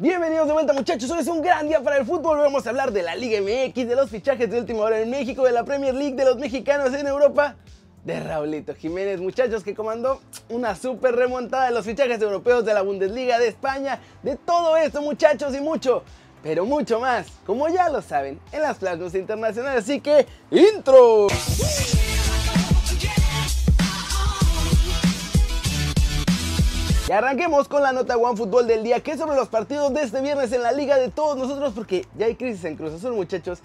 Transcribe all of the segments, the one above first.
Bienvenidos de vuelta muchachos, hoy es un gran día para el fútbol, vamos a hablar de la Liga MX, de los fichajes de última hora en México, de la Premier League, de los mexicanos en Europa, de Raulito Jiménez, muchachos que comandó una super remontada de los fichajes europeos de la Bundesliga de España, de todo esto muchachos y mucho, pero mucho más, como ya lo saben, en las plazas internacionales, así que intro. Y arranquemos con la nota One Fútbol del día, que es sobre los partidos de este viernes en la liga de todos nosotros, porque ya hay crisis en Cruz Azul, muchachos.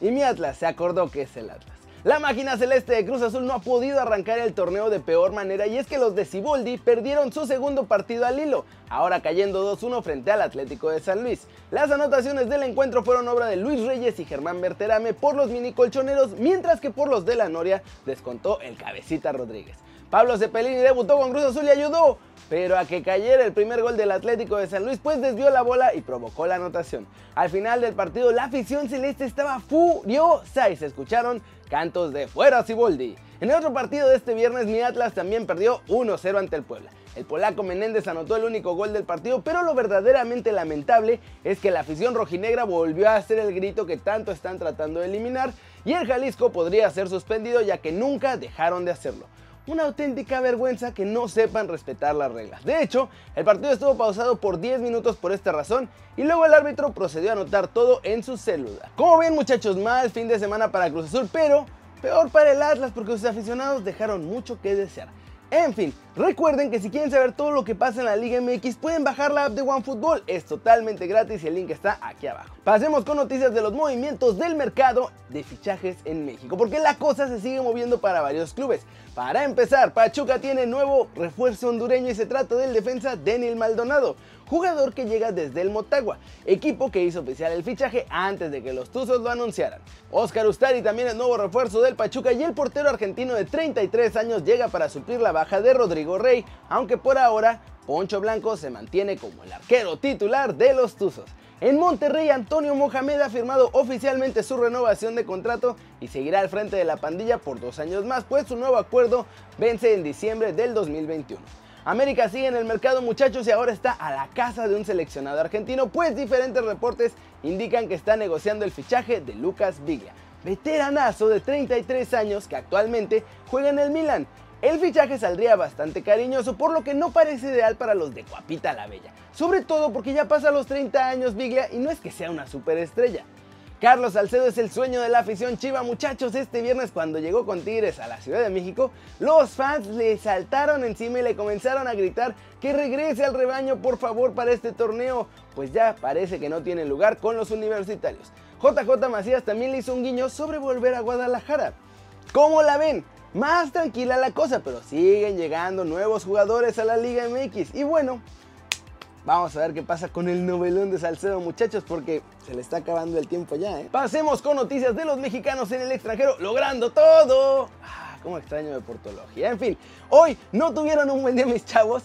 Y mi Atlas se acordó que es el Atlas. La máquina celeste de Cruz Azul no ha podido arrancar el torneo de peor manera y es que los de Ciboldi perdieron su segundo partido al hilo, ahora cayendo 2-1 frente al Atlético de San Luis. Las anotaciones del encuentro fueron obra de Luis Reyes y Germán Berterame por los mini colchoneros, mientras que por los de la Noria descontó el cabecita Rodríguez. Pablo Cepelini debutó con Cruz Azul y ayudó, pero a que cayera el primer gol del Atlético de San Luis, pues desvió la bola y provocó la anotación. Al final del partido, la afición celeste estaba furiosa y se escucharon cantos de fuera Ciboldi. En otro partido de este viernes, mi Atlas también perdió 1-0 ante el Puebla. El polaco Menéndez anotó el único gol del partido, pero lo verdaderamente lamentable es que la afición rojinegra volvió a hacer el grito que tanto están tratando de eliminar y el Jalisco podría ser suspendido ya que nunca dejaron de hacerlo una auténtica vergüenza que no sepan respetar las reglas. De hecho, el partido estuvo pausado por 10 minutos por esta razón y luego el árbitro procedió a anotar todo en su celular. Como ven muchachos, mal fin de semana para Cruz Azul, pero peor para el Atlas porque sus aficionados dejaron mucho que desear. En fin, recuerden que si quieren saber todo lo que pasa en la Liga MX pueden bajar la app de OneFootball, es totalmente gratis y el link está aquí abajo. Pasemos con noticias de los movimientos del mercado de fichajes en México, porque la cosa se sigue moviendo para varios clubes. Para empezar, Pachuca tiene nuevo refuerzo hondureño y se trata del defensa Daniel Maldonado, jugador que llega desde el Motagua, equipo que hizo oficial el fichaje antes de que los Tuzos lo anunciaran. Oscar Ustari también es nuevo refuerzo del Pachuca y el portero argentino de 33 años llega para suplir la baja de Rodrigo Rey, aunque por ahora Poncho Blanco se mantiene como el arquero titular de los Tuzos. En Monterrey, Antonio Mohamed ha firmado oficialmente su renovación de contrato y seguirá al frente de la pandilla por dos años más, pues su nuevo acuerdo vence en diciembre del 2021. América sigue en el mercado muchachos y ahora está a la casa de un seleccionado argentino, pues diferentes reportes indican que está negociando el fichaje de Lucas Viglia, veteranazo de 33 años que actualmente juega en el Milan. El fichaje saldría bastante cariñoso, por lo que no parece ideal para los de Guapita la Bella. Sobre todo porque ya pasa los 30 años Biglia y no es que sea una superestrella. Carlos Salcedo es el sueño de la afición chiva, muchachos. Este viernes cuando llegó con Tigres a la Ciudad de México, los fans le saltaron encima y le comenzaron a gritar que regrese al rebaño por favor para este torneo, pues ya parece que no tiene lugar con los universitarios. JJ Macías también le hizo un guiño sobre volver a Guadalajara. ¿Cómo la ven? más tranquila la cosa, pero siguen llegando nuevos jugadores a la Liga MX. Y bueno, vamos a ver qué pasa con el novelón de Salcedo, muchachos, porque se le está acabando el tiempo ya, ¿eh? Pasemos con noticias de los mexicanos en el extranjero, logrando todo. Ah, cómo extraño de portología. En fin, hoy no tuvieron un buen día mis chavos.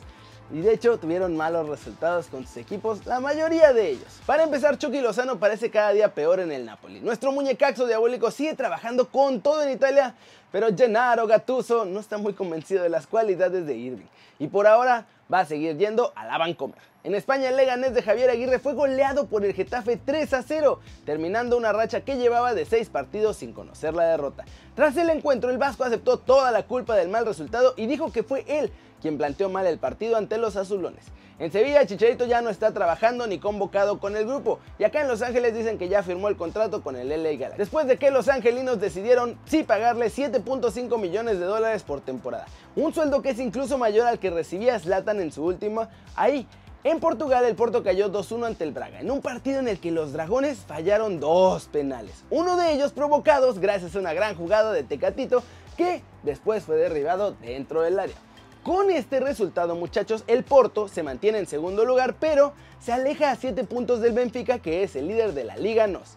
Y de hecho tuvieron malos resultados con sus equipos, la mayoría de ellos. Para empezar, Chucky Lozano parece cada día peor en el Napoli. Nuestro muñecaxo diabólico sigue trabajando con todo en Italia, pero Gennaro Gattuso no está muy convencido de las cualidades de Irving y por ahora va a seguir yendo a la Vancomer. En España, el Leganés de Javier Aguirre fue goleado por el Getafe 3 a 0, terminando una racha que llevaba de 6 partidos sin conocer la derrota. Tras el encuentro, el Vasco aceptó toda la culpa del mal resultado y dijo que fue él quien planteó mal el partido ante los azulones. En Sevilla, Chicharito ya no está trabajando ni convocado con el grupo, y acá en Los Ángeles dicen que ya firmó el contrato con el LA Galaxy. Después de que los angelinos decidieron sí pagarle 7.5 millones de dólares por temporada, un sueldo que es incluso mayor al que recibía Zlatan en su última, ahí en Portugal el Porto cayó 2-1 ante el Braga, en un partido en el que los dragones fallaron dos penales, uno de ellos provocados gracias a una gran jugada de Tecatito que después fue derribado dentro del área. Con este resultado, muchachos, el Porto se mantiene en segundo lugar, pero se aleja a 7 puntos del Benfica, que es el líder de la Liga NOS.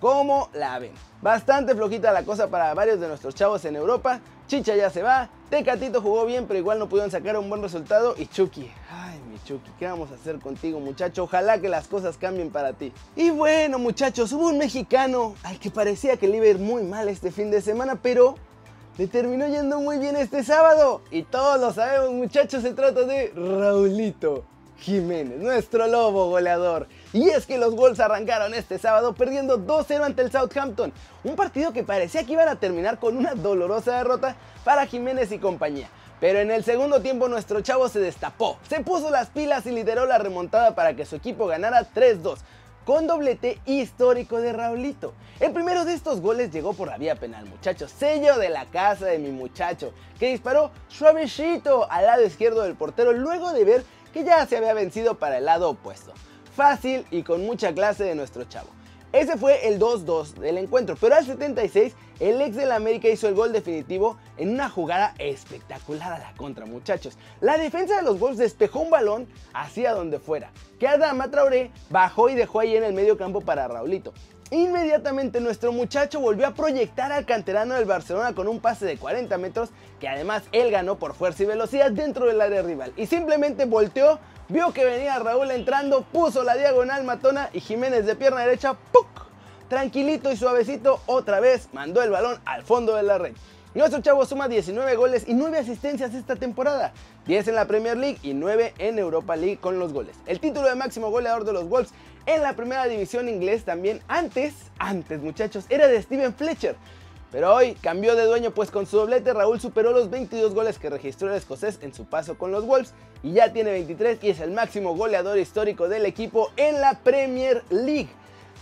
¿Cómo la ven? Bastante flojita la cosa para varios de nuestros chavos en Europa. Chicha ya se va, Tecatito jugó bien, pero igual no pudieron sacar un buen resultado. Y Chucky, ay mi Chucky, ¿qué vamos a hacer contigo muchacho? Ojalá que las cosas cambien para ti. Y bueno muchachos, hubo un mexicano al que parecía que le iba a ir muy mal este fin de semana, pero le terminó yendo muy bien este sábado. Y todos lo sabemos, muchachos, se trata de Raulito Jiménez, nuestro lobo goleador. Y es que los Wolves arrancaron este sábado perdiendo 2-0 ante el Southampton, un partido que parecía que iban a terminar con una dolorosa derrota para Jiménez y compañía. Pero en el segundo tiempo nuestro chavo se destapó, se puso las pilas y lideró la remontada para que su equipo ganara 3-2 con doblete histórico de Raulito. El primero de estos goles llegó por la vía penal, muchachos. Sello de la casa de mi muchacho, que disparó suavecito al lado izquierdo del portero luego de ver que ya se había vencido para el lado opuesto. Fácil y con mucha clase de nuestro chavo. Ese fue el 2-2 del encuentro, pero al 76 el ex del América hizo el gol definitivo en una jugada espectacular a la contra, muchachos. La defensa de los Wolves despejó un balón hacia donde fuera, que Adama Traoré bajó y dejó ahí en el medio campo para Raulito. Inmediatamente nuestro muchacho volvió a proyectar al canterano del Barcelona con un pase de 40 metros que además él ganó por fuerza y velocidad dentro del área rival y simplemente volteó vio que venía Raúl entrando, puso la diagonal matona y Jiménez de pierna derecha, ¡puc! Tranquilito y suavecito, otra vez mandó el balón al fondo de la red. Nuestro chavo suma 19 goles y 9 asistencias esta temporada, 10 en la Premier League y 9 en Europa League con los goles. El título de máximo goleador de los Wolves en la primera división inglés también antes, antes muchachos, era de Steven Fletcher. Pero hoy cambió de dueño pues con su doblete Raúl superó los 22 goles que registró el escocés en su paso con los Wolves y ya tiene 23 y es el máximo goleador histórico del equipo en la Premier League.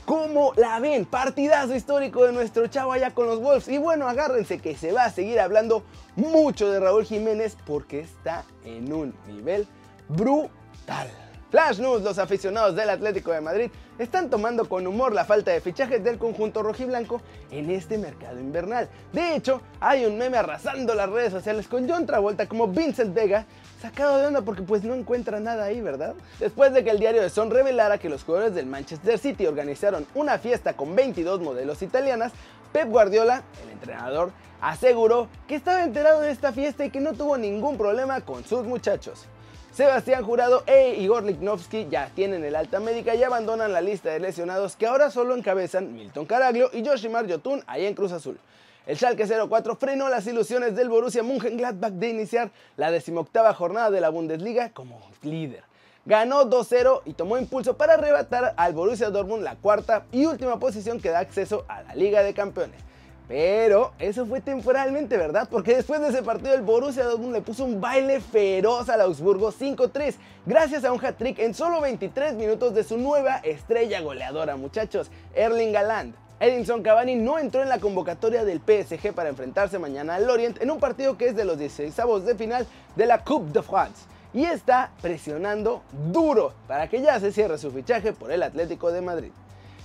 ¿Cómo la ven? Partidazo histórico de nuestro chavo allá con los Wolves. Y bueno, agárrense que se va a seguir hablando mucho de Raúl Jiménez porque está en un nivel brutal. Flash News, los aficionados del Atlético de Madrid están tomando con humor la falta de fichajes del conjunto rojiblanco en este mercado invernal. De hecho, hay un meme arrasando las redes sociales con John Travolta como Vincent Vega, sacado de onda porque pues no encuentra nada ahí, ¿verdad? Después de que el diario de Son revelara que los jugadores del Manchester City organizaron una fiesta con 22 modelos italianas, Pep Guardiola, el entrenador, aseguró que estaba enterado de esta fiesta y que no tuvo ningún problema con sus muchachos. Sebastián Jurado e Igor Lignovsky ya tienen el alta médica y abandonan la lista de lesionados que ahora solo encabezan Milton Caraglio y Yoshimar Yotun ahí en Cruz Azul. El Schalke 04 frenó las ilusiones del Borussia Mönchengladbach de iniciar la decimoctava jornada de la Bundesliga como líder. Ganó 2-0 y tomó impulso para arrebatar al Borussia Dortmund la cuarta y última posición que da acceso a la Liga de Campeones. Pero eso fue temporalmente, ¿verdad? Porque después de ese partido el Borussia Dortmund le puso un baile feroz al Augsburgo 5-3, gracias a un hat-trick en solo 23 minutos de su nueva estrella goleadora, muchachos, Erling Haaland. Edinson Cavani no entró en la convocatoria del PSG para enfrentarse mañana al Lorient en un partido que es de los 16 de final de la Coupe de France y está presionando duro para que ya se cierre su fichaje por el Atlético de Madrid.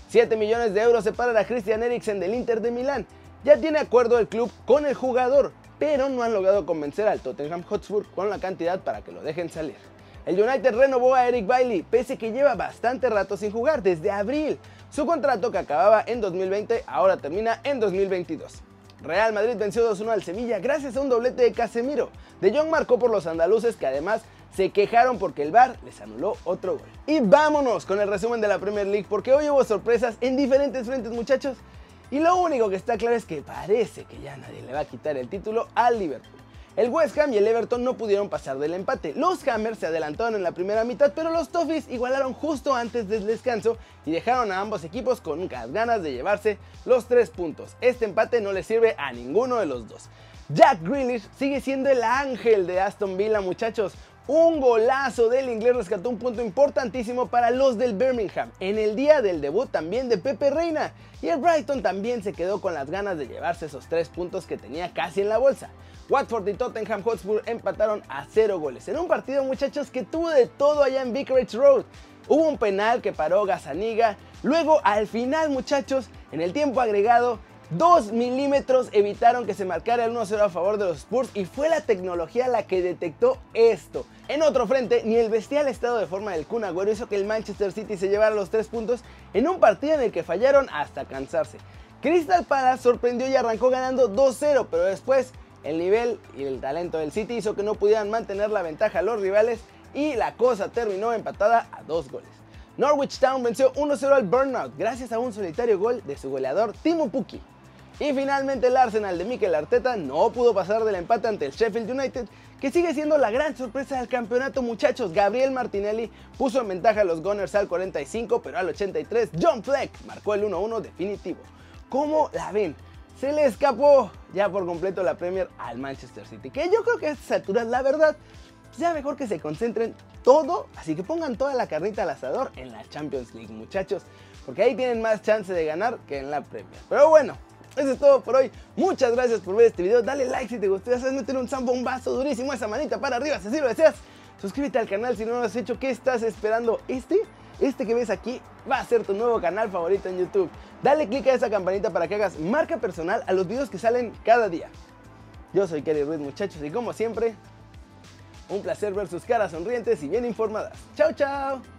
7 millones de euros separan a Christian Eriksen del Inter de Milán ya tiene acuerdo el club con el jugador, pero no han logrado convencer al Tottenham Hotspur con la cantidad para que lo dejen salir. El United renovó a Eric Bailey, pese que lleva bastante rato sin jugar, desde abril. Su contrato que acababa en 2020 ahora termina en 2022. Real Madrid venció 2-1 al Sevilla gracias a un doblete de Casemiro. De Jong marcó por los andaluces que además se quejaron porque el VAR les anuló otro gol. Y vámonos con el resumen de la Premier League porque hoy hubo sorpresas en diferentes frentes muchachos. Y lo único que está claro es que parece que ya nadie le va a quitar el título al Liverpool. El West Ham y el Everton no pudieron pasar del empate. Los Hammers se adelantaron en la primera mitad, pero los Toffees igualaron justo antes del descanso y dejaron a ambos equipos con ganas de llevarse los tres puntos. Este empate no le sirve a ninguno de los dos. Jack Grealish sigue siendo el ángel de Aston Villa, muchachos. Un golazo del inglés rescató un punto importantísimo para los del Birmingham en el día del debut también de Pepe Reina. Y el Brighton también se quedó con las ganas de llevarse esos tres puntos que tenía casi en la bolsa. Watford y Tottenham Hotspur empataron a cero goles en un partido muchachos que tuvo de todo allá en Vicarage Road. Hubo un penal que paró Gazaniga. Luego al final muchachos, en el tiempo agregado, 2 milímetros evitaron que se marcara el 1-0 a favor de los Spurs y fue la tecnología la que detectó esto. En otro frente, ni el bestial estado de forma del Kun Agüero hizo que el Manchester City se llevara los 3 puntos en un partido en el que fallaron hasta cansarse. Crystal Palace sorprendió y arrancó ganando 2-0, pero después el nivel y el talento del City hizo que no pudieran mantener la ventaja a los rivales y la cosa terminó empatada a 2 goles. Norwich Town venció 1-0 al Burnout gracias a un solitario gol de su goleador Timo Pukki. Y finalmente el Arsenal de Mikel Arteta no pudo pasar del empate ante el Sheffield United, que sigue siendo la gran sorpresa del campeonato muchachos. Gabriel Martinelli puso en ventaja a los Gunners al 45, pero al 83 John Fleck marcó el 1-1 definitivo. ¿Cómo la ven? Se le escapó ya por completo la Premier al Manchester City, que yo creo que a estas alturas la verdad ya mejor que se concentren todo, así que pongan toda la carnita al asador en la Champions League, muchachos, porque ahí tienen más chance de ganar que en la Premier. Pero bueno, eso es todo por hoy. Muchas gracias por ver este video. Dale like si te gustó. Ya sabes meter un zambombazo durísimo esa manita para arriba si así lo deseas. Suscríbete al canal si no lo has hecho. ¿Qué estás esperando? Este, este que ves aquí va a ser tu nuevo canal favorito en YouTube. Dale click a esa campanita para que hagas marca personal a los videos que salen cada día. Yo soy Kelly Ruiz, muchachos, y como siempre, un placer ver sus caras sonrientes y bien informadas. ¡Chao, chao!